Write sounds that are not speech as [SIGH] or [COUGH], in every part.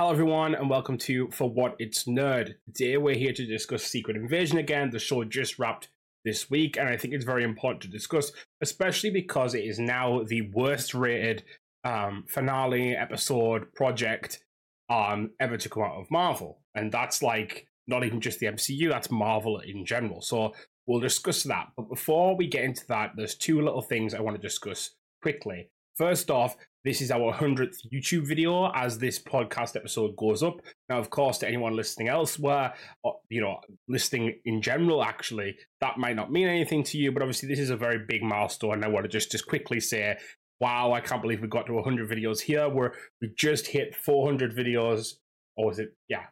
Hello, everyone, and welcome to For What It's Nerd. Today, we're here to discuss Secret Invasion again. The show just wrapped this week, and I think it's very important to discuss, especially because it is now the worst rated um, finale episode project um, ever to come out of Marvel. And that's like not even just the MCU, that's Marvel in general. So we'll discuss that. But before we get into that, there's two little things I want to discuss quickly. First off, this is our 100th YouTube video as this podcast episode goes up. Now, of course, to anyone listening elsewhere, or, you know, listening in general, actually, that might not mean anything to you, but obviously, this is a very big milestone. And I want to just, just quickly say, wow, I can't believe we got to 100 videos here. We're, we just hit 400 videos, or was it, yeah,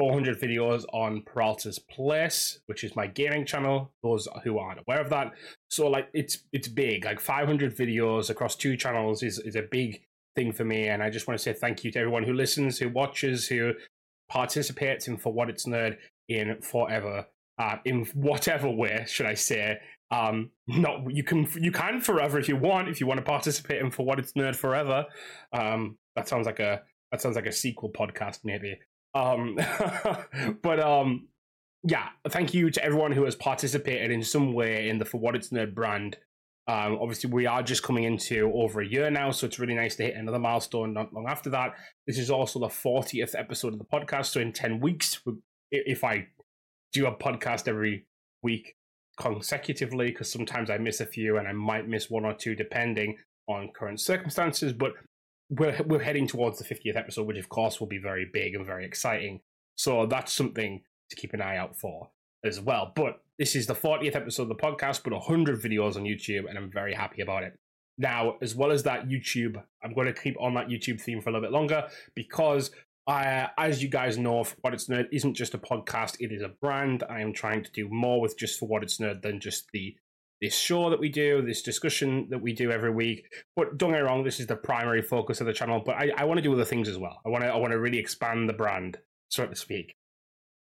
400 videos on Peralta's Place, which is my gaming channel. Those who aren't aware of that, so like it's it's big. Like 500 videos across two channels is is a big thing for me, and I just want to say thank you to everyone who listens, who watches, who participates in for what it's nerd in forever, uh, in whatever way should I say. Um, not you can you can forever if you want if you want to participate in for what it's nerd forever. Um, that sounds like a that sounds like a sequel podcast maybe. Um, [LAUGHS] but um, yeah, thank you to everyone who has participated in some way in the For What It's Nerd brand. Um, obviously, we are just coming into over a year now, so it's really nice to hit another milestone not long after that. This is also the 40th episode of the podcast, so in 10 weeks, if I do a podcast every week consecutively, because sometimes I miss a few and I might miss one or two depending on current circumstances, but we're we're heading towards the 50th episode, which of course will be very big and very exciting. So that's something to keep an eye out for as well. But this is the 40th episode of the podcast, but 100 videos on YouTube, and I'm very happy about it. Now, as well as that, YouTube, I'm going to keep on that YouTube theme for a little bit longer because I, as you guys know, for what it's nerd isn't just a podcast; it is a brand. I am trying to do more with just for what it's nerd than just the this show that we do, this discussion that we do every week. But don't get me wrong, this is the primary focus of the channel. But I, I want to do other things as well. I want to I want to really expand the brand, so to speak.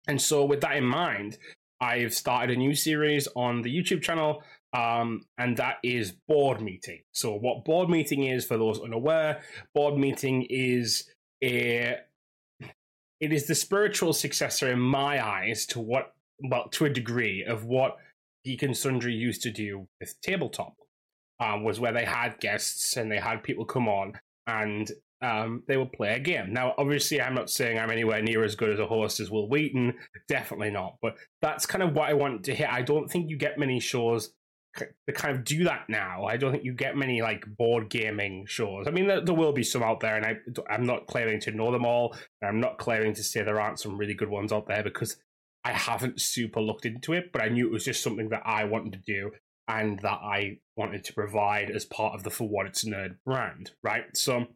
And so, with that in mind, I've started a new series on the YouTube channel, um, and that is board meeting. So, what board meeting is, for those unaware, board meeting is a it is the spiritual successor in my eyes to what well to a degree of what Geek and Sundry used to do with tabletop um, was where they had guests and they had people come on and um, they would play a game. Now, obviously, I'm not saying I'm anywhere near as good as a host as Wil Wheaton, definitely not. But that's kind of what I want to hit. I don't think you get many shows that kind of do that now. I don't think you get many like board gaming shows. I mean, there, there will be some out there, and I, I'm not claiming to know them all. I'm not claiming to say there aren't some really good ones out there because I haven't super looked into it, but I knew it was just something that I wanted to do and that I wanted to provide as part of the For What It's Nerd brand, right? So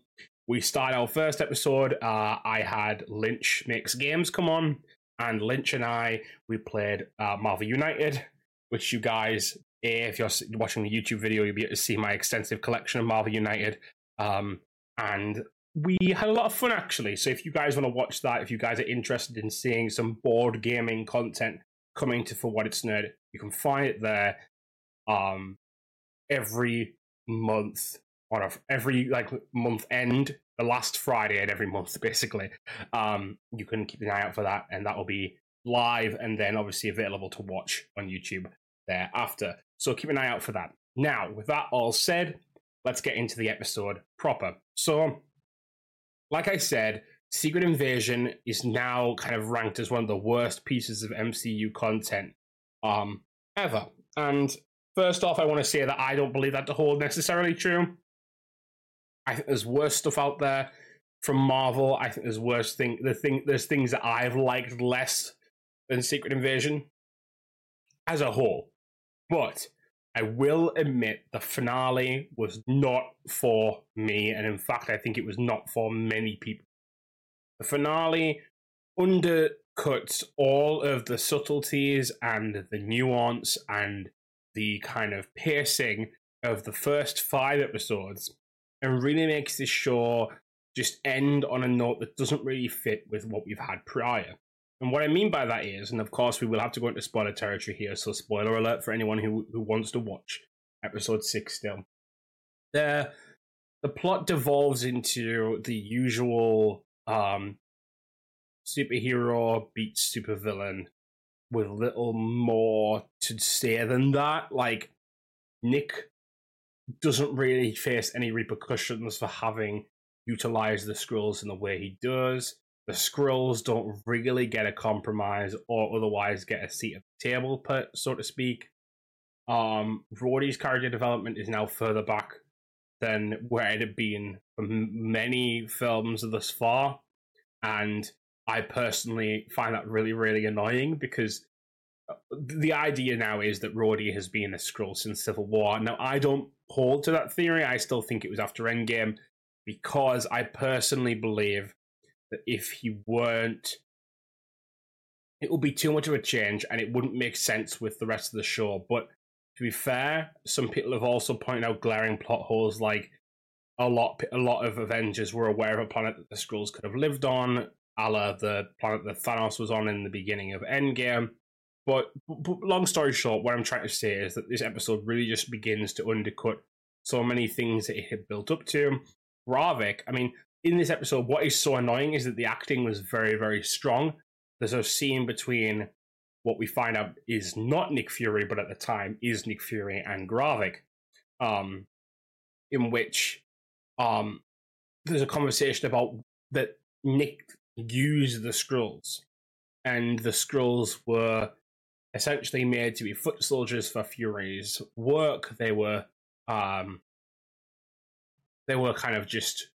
we start our first episode. Uh, I had Lynch Makes Games come on, and Lynch and I, we played uh, Marvel United, which you guys, if you're watching the YouTube video, you'll be able to see my extensive collection of Marvel United. Um, and we had a lot of fun actually. So if you guys want to watch that, if you guys are interested in seeing some board gaming content coming to For What It's Nerd, you can find it there um every month on a, every like month end, the last Friday and every month [LAUGHS] basically. Um you can keep an eye out for that and that will be live and then obviously available to watch on YouTube thereafter. So keep an eye out for that. Now, with that all said, let's get into the episode proper. So like I said, Secret Invasion is now kind of ranked as one of the worst pieces of MCU content um, ever. And first off, I want to say that I don't believe that to hold necessarily true. I think there's worse stuff out there from Marvel. I think there's worse thing. The thing there's things that I've liked less than Secret Invasion as a whole. But I will admit the finale was not for me, and in fact, I think it was not for many people. The finale undercuts all of the subtleties and the nuance and the kind of piercing of the first five episodes and really makes this show just end on a note that doesn't really fit with what we've had prior. And what I mean by that is, and of course we will have to go into spoiler territory here, so spoiler alert for anyone who, who wants to watch episode six still. The the plot devolves into the usual um superhero beats supervillain with little more to say than that. Like Nick doesn't really face any repercussions for having utilized the Skrulls in the way he does. The Skrulls don't really get a compromise or otherwise get a seat at the table, so to speak. Um, Rhodey's character development is now further back than where it had been for many films thus far, and I personally find that really, really annoying because uh, the idea now is that Rhodey has been a Skrull since Civil War. Now, I don't hold to that theory. I still think it was after Endgame because I personally believe that if he weren't, it would be too much of a change and it wouldn't make sense with the rest of the show. But to be fair, some people have also pointed out glaring plot holes like a lot a lot of Avengers were aware of a planet that the Skrulls could have lived on, a la the planet that Thanos was on in the beginning of Endgame. But, but long story short, what I'm trying to say is that this episode really just begins to undercut so many things that it had built up to. Gravik, I mean, in this episode, what is so annoying is that the acting was very, very strong. There's a scene between what we find out is not Nick Fury, but at the time is Nick Fury and Gravik, um, in which um, there's a conversation about that Nick used the Skrulls, and the Skrulls were essentially made to be foot soldiers for Fury's work. They were um, they were kind of just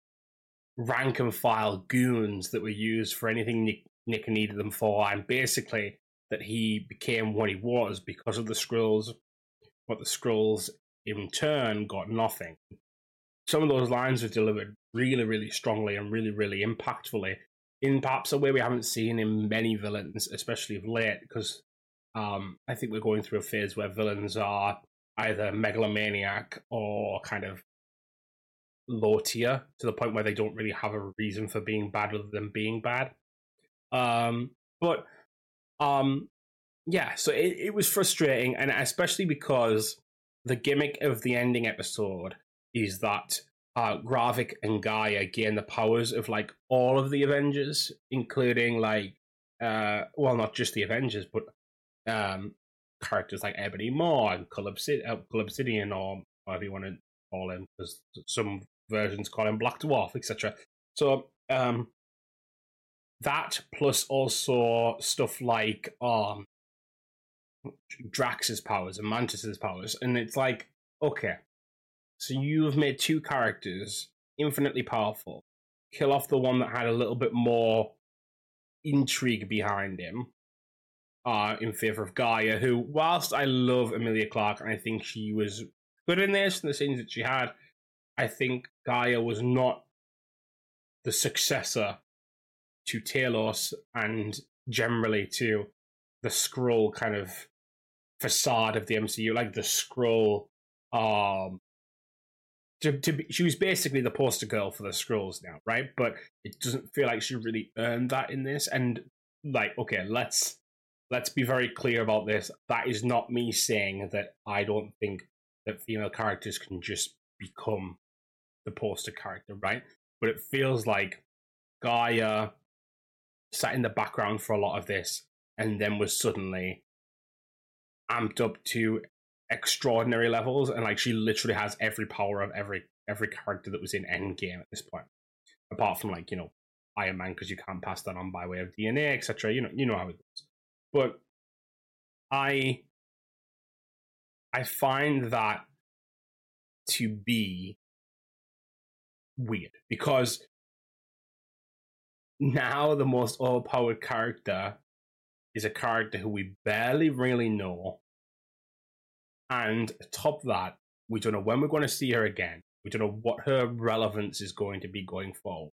rank and file goons that were used for anything Nick, Nick needed them for, and basically that he became what he was because of the Skrulls, but the Skrulls in turn got nothing. Some of those lines were delivered really, really strongly and really, really impactfully in perhaps a way we haven't seen in many villains, especially of late, because um, I think we're going through a phase where villains are either megalomaniac or kind of low tier to the point where they don't really have a reason for being bad other than being bad. Um, but um, yeah, so it, it was frustrating, and especially because the gimmick of the ending episode is that uh, Gravik and Gaia gain the powers of like all of the Avengers, including like uh, well, not just the Avengers, but um, characters like Ebony Maw and Collapsid- uh, Collapsidian, or whatever you want to call him, because some versions call him Black Dwarf, etc. So um, that plus also stuff like um, Drax's powers and Mantis's powers, and it's like okay, so you've made two characters infinitely powerful. Kill off the one that had a little bit more intrigue behind him uh, in favor of Gaia, who, whilst I love Emilia Clarke and I think she was good in this and the scenes that she had, I think Gaia was not the successor to Talos and generally to the Skrull kind of facade of the MCU, like the Skrull. Um, to, to be, she was basically the poster girl for the Skrulls now, right? But it doesn't feel like she really earned that in this. And like, okay, let's let's be very clear about this. That is not me saying that I don't think that female characters can just become the poster character, right? But it feels like Gaia sat in the background for a lot of this and then was suddenly amped up to extraordinary levels and like she literally has every power of every every character that was in Endgame at this point. Apart from like, you know, Iron Man because you can't pass that on by way of DNA, etc. You know, you know how it goes. But I I find that to be weird because now the most overpowered character is a character who we barely really know. And top that, we don't know when we're going to see her again. We don't know what her relevance is going to be going forward.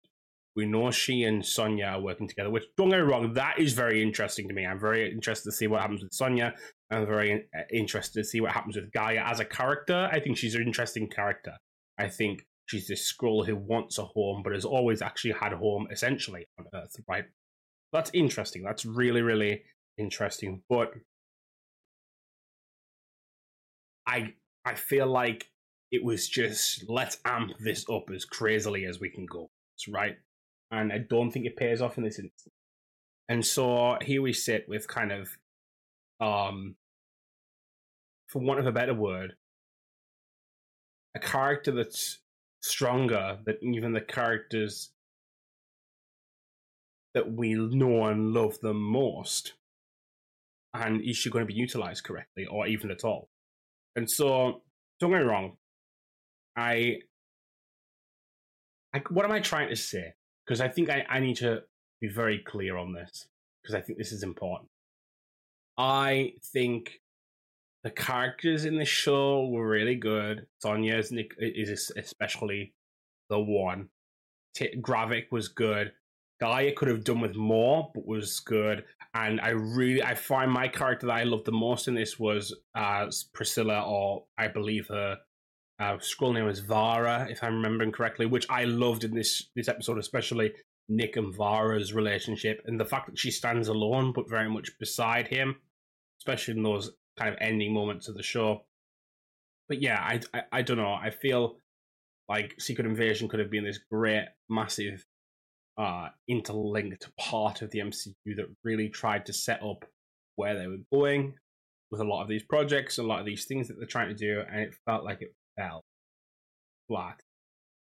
We know she and Sonya are working together, which don't get me wrong, that is very interesting to me. I'm very interested to see what happens with Sonya. I'm very uh, interested to see what happens with Gaia as a character. I think she's an interesting character. I think she's this Skrull who wants a home, but has always actually had a home essentially on Earth, right? That's interesting. That's really, really interesting. But I I feel like it was just let's amp this up as crazily as we can go, right? and I don't think it pays off in this instance. And so here we sit with kind of, um, for want of a better word, a character that's stronger than even the characters that we know and love the most. And is she going to be utilized correctly or even at all? And so, don't get me wrong, I, I what am I trying to say? Because I think I, I need to be very clear on this because I think this is important. I think the characters in the show were really good. Sonya is, is especially the one. T- Gravik was good. Gaia could have done with more, but was good. And I really, I find my character that I loved the most in this was uh, Priscilla, or I believe her uh, Skrull name was Vara, if I'm remembering correctly, which I loved in this this episode, especially Nick and Vara's relationship and the fact that she stands alone but very much beside him, especially in those kind of ending moments of the show. But yeah, I, I, I don't know. I feel like Secret Invasion could have been this great, massive, uh, interlinked part of the MCU that really tried to set up where they were going with a lot of these projects, a lot of these things that they're trying to do, and it felt like it fell flat.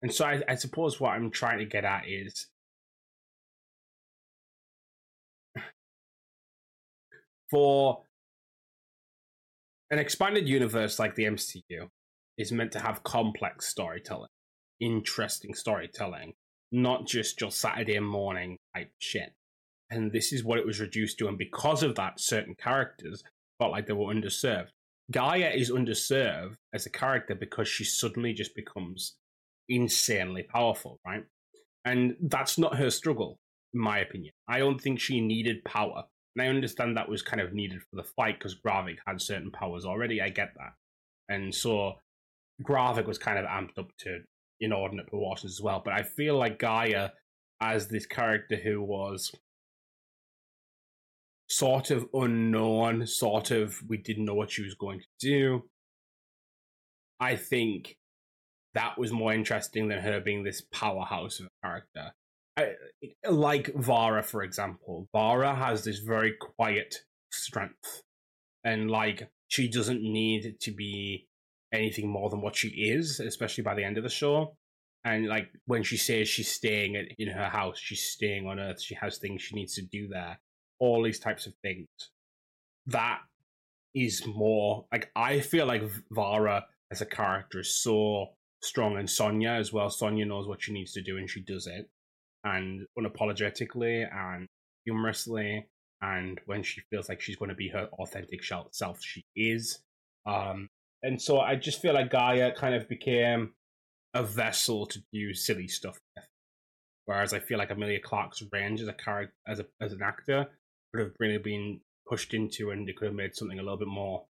And so I, I suppose what I'm trying to get at is [SIGHS] for an expanded universe like the MCU is meant to have complex storytelling, interesting storytelling, not just your Saturday morning type shit. And this is what it was reduced to, and because of that, certain characters felt like they were underserved. Gaia is underserved as a character because she suddenly just becomes insanely powerful, right? And that's not her struggle, in my opinion. I don't think she needed power. And I understand that was kind of needed for the fight because Gravik had certain powers already. I get that. And so Gravik was kind of amped up to inordinate proportions as well. But I feel like Gaia, as this character who was sort of unknown, sort of we didn't know what she was going to do. I think that was more interesting than her being this powerhouse of a character. I, like Vara, for example, Vara has this very quiet strength, and like she doesn't need to be anything more than what she is, especially by the end of the show. And like when she says she's staying in her house, she's staying on Earth. She has things she needs to do there. All these types of things. That is more like I feel like Vara as a character is so strong, and Sonya as well. Sonya knows what she needs to do, and she does it and unapologetically and humorously and when she feels like she's going to be her authentic self she is. Um and so i just feel like gaia kind of became a vessel to do silly stuff with. Whereas i feel like Emilia Clarke's range as a character as, a, as an actor could have really been pushed into and it could have made something a little bit more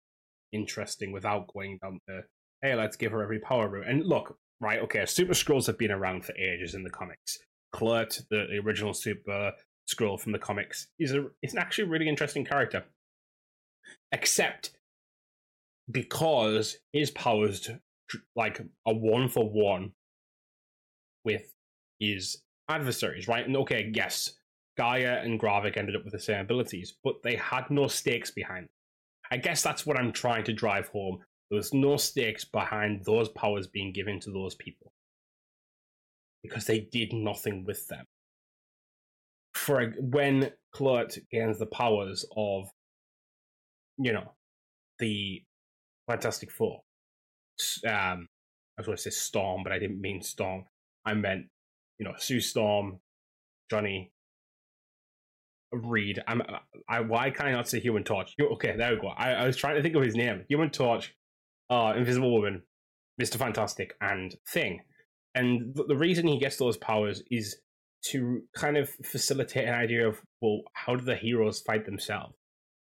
interesting without going down the hey let's give her every power route. And look right okay super Skrulls have been around for ages in the comics Kl'rt, the, the original Super Skrull from the comics, is a is an actually really interesting character. Except because his powers like a one for one with his adversaries, right? And okay, yes, Gaia and Gravik ended up with the same abilities, but they had no stakes behind. Them. I guess that's what I'm trying to drive home. There was no stakes behind those powers being given to those people because they did nothing with them. For when Kl'rt gains the powers of, you know, the Fantastic Four, um, I was going to say Storm, but I didn't mean Storm. I meant, you know, Sue Storm, Johnny, Reed. I'm. I why can I not say Human Torch? Okay, there we go. I, I was trying to think of his name. Human Torch, uh, Invisible Woman, Mister Fantastic, and Thing. And the reason he gets those powers is to kind of facilitate an idea of, well, how do the heroes fight themselves?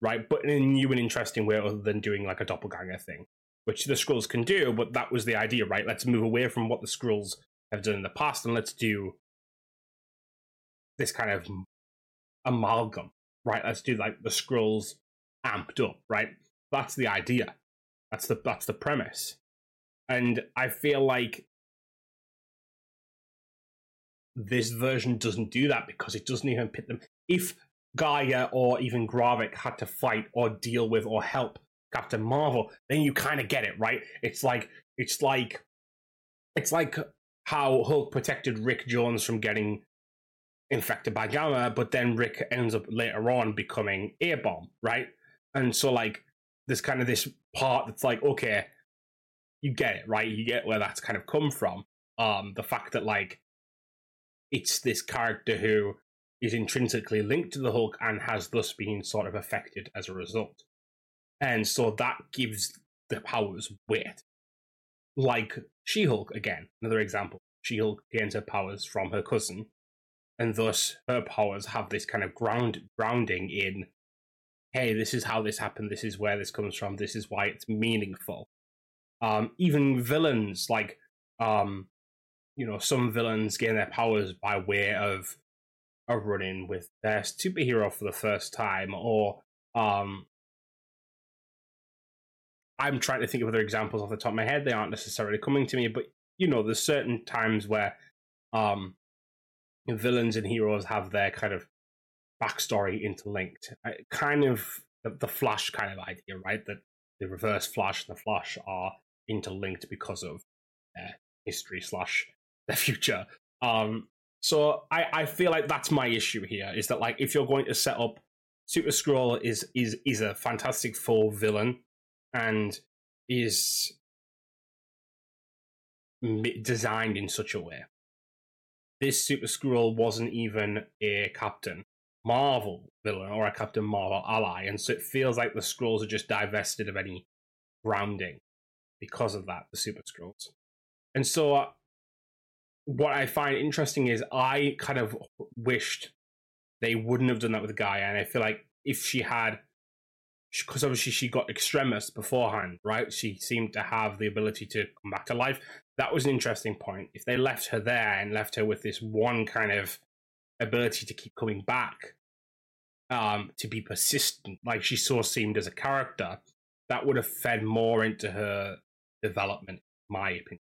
Right? But in a new and interesting way other than doing like a doppelganger thing, which the Skrulls can do, but that was the idea, right? Let's move away from what the Skrulls have done in the past and let's do this kind of amalgam, right? Let's do like the Skrulls amped up, right? That's the idea. That's the that's the premise. And I feel like this version doesn't do that because it doesn't even pit them. If Gaia or even Gravik had to fight or deal with or help Captain Marvel, then you kind of get it, right? It's like it's like it's like how Hulk protected Rick Jones from getting infected by Gamma, but then Rick ends up later on becoming A-Bomb, right? And so like there's kind of this part that's like, okay, you get it, right? You get where that's kind of come from. Um, the fact that like it's this character who is intrinsically linked to the Hulk and has thus been sort of affected as a result. And so that gives the powers weight. Like She Hulk, again, another example. She Hulk gains her powers from her cousin, and thus her powers have this kind of ground grounding in hey, this is how this happened, this is where this comes from, this is why it's meaningful. Um, even villains like um, you know, some villains gain their powers by way of a run in with their superhero for the first time, or um, I'm trying to think of other examples off the top of my head. They aren't necessarily coming to me, but you know, there's certain times where um, villains and heroes have their kind of backstory interlinked. Kind of the, the, Flash kind of idea, right? That the Reverse Flash and the Flash are interlinked because of their history slash their future. Um, so I, I feel like that's my issue here is that like if you're going to set up Super Skrull is is is a Fantastic Four villain and is designed in such a way. This Super Skrull wasn't even a Captain Marvel villain or a Captain Marvel ally, and so it feels like the Skrulls are just divested of any grounding because of that, the Super Skrulls, And so uh, what I find interesting is I kind of wished they wouldn't have done that with Gaia, and I feel like if she had, because obviously she got Extremis beforehand, right? She seemed to have the ability to come back to life. That was an interesting point. If they left her there and left her with this one kind of ability to keep coming back, um, to be persistent, like she so seemed as a character, that would have fed more into her development, my opinion.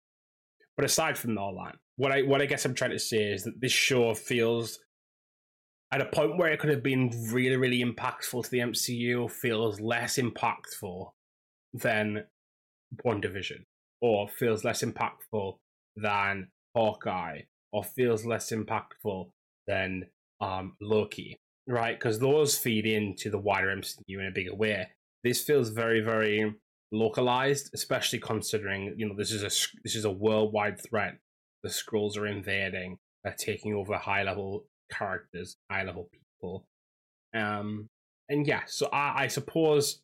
But aside from all that, what I what I guess I'm trying to say is that this show feels at a point where it could have been really, really impactful to the MCU, feels less impactful than WandaVision, or feels less impactful than Hawkeye, or feels less impactful than um, Loki, right? Because those feed into the wider MCU in a bigger way. This feels very, very localized, especially considering you know this is a this is a worldwide threat. The Skrulls are invading, they're taking over high level characters, high level people. Um, and yeah, so I, I suppose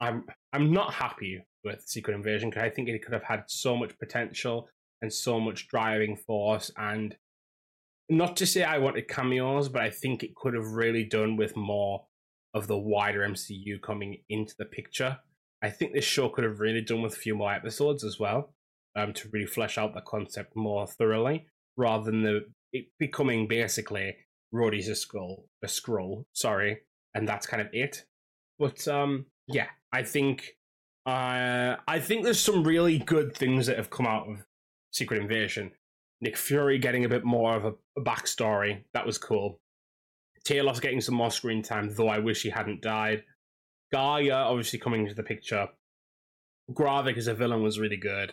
I'm I'm not happy with Secret Invasion because I think it could have had so much potential and so much driving force and not to say I wanted cameos, but I think it could have really done with more of the wider MCU coming into the picture I think this show could have really done with a few more episodes as well, um, to really flesh out the concept more thoroughly, rather than the it becoming basically Rhodey's a scroll, a scroll, sorry, and that's kind of it. But um, yeah, I think uh, I think there's some really good things that have come out of Secret Invasion. Nick Fury getting a bit more of a, a backstory, that was cool. Talos getting some more screen time, though I wish he hadn't died. Gaia obviously coming into the picture. Gravik as a villain was really good.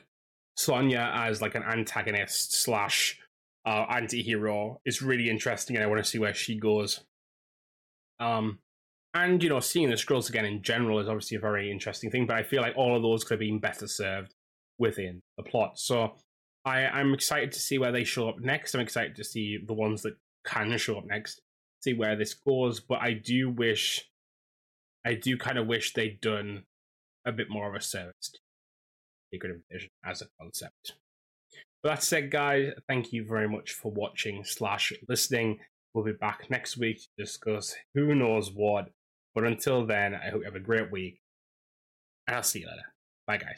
Sonya as like an antagonist slash uh, anti-hero is really interesting, and I want to see where she goes. Um, and you know, seeing the Skrulls again in general is obviously a very interesting thing. But I feel like all of those could have been better served within the plot. So I, I'm excited to see where they show up next. I'm excited to see the ones that can show up next, see where this goes. But I do wish I do kind of wish they'd done a bit more of a service to Secret Invasion as a concept. But that said, guys, thank you very much for watching slash listening. We'll be back next week to discuss who knows what. But until then, I hope you have a great week. And I'll see you later. Bye, guys.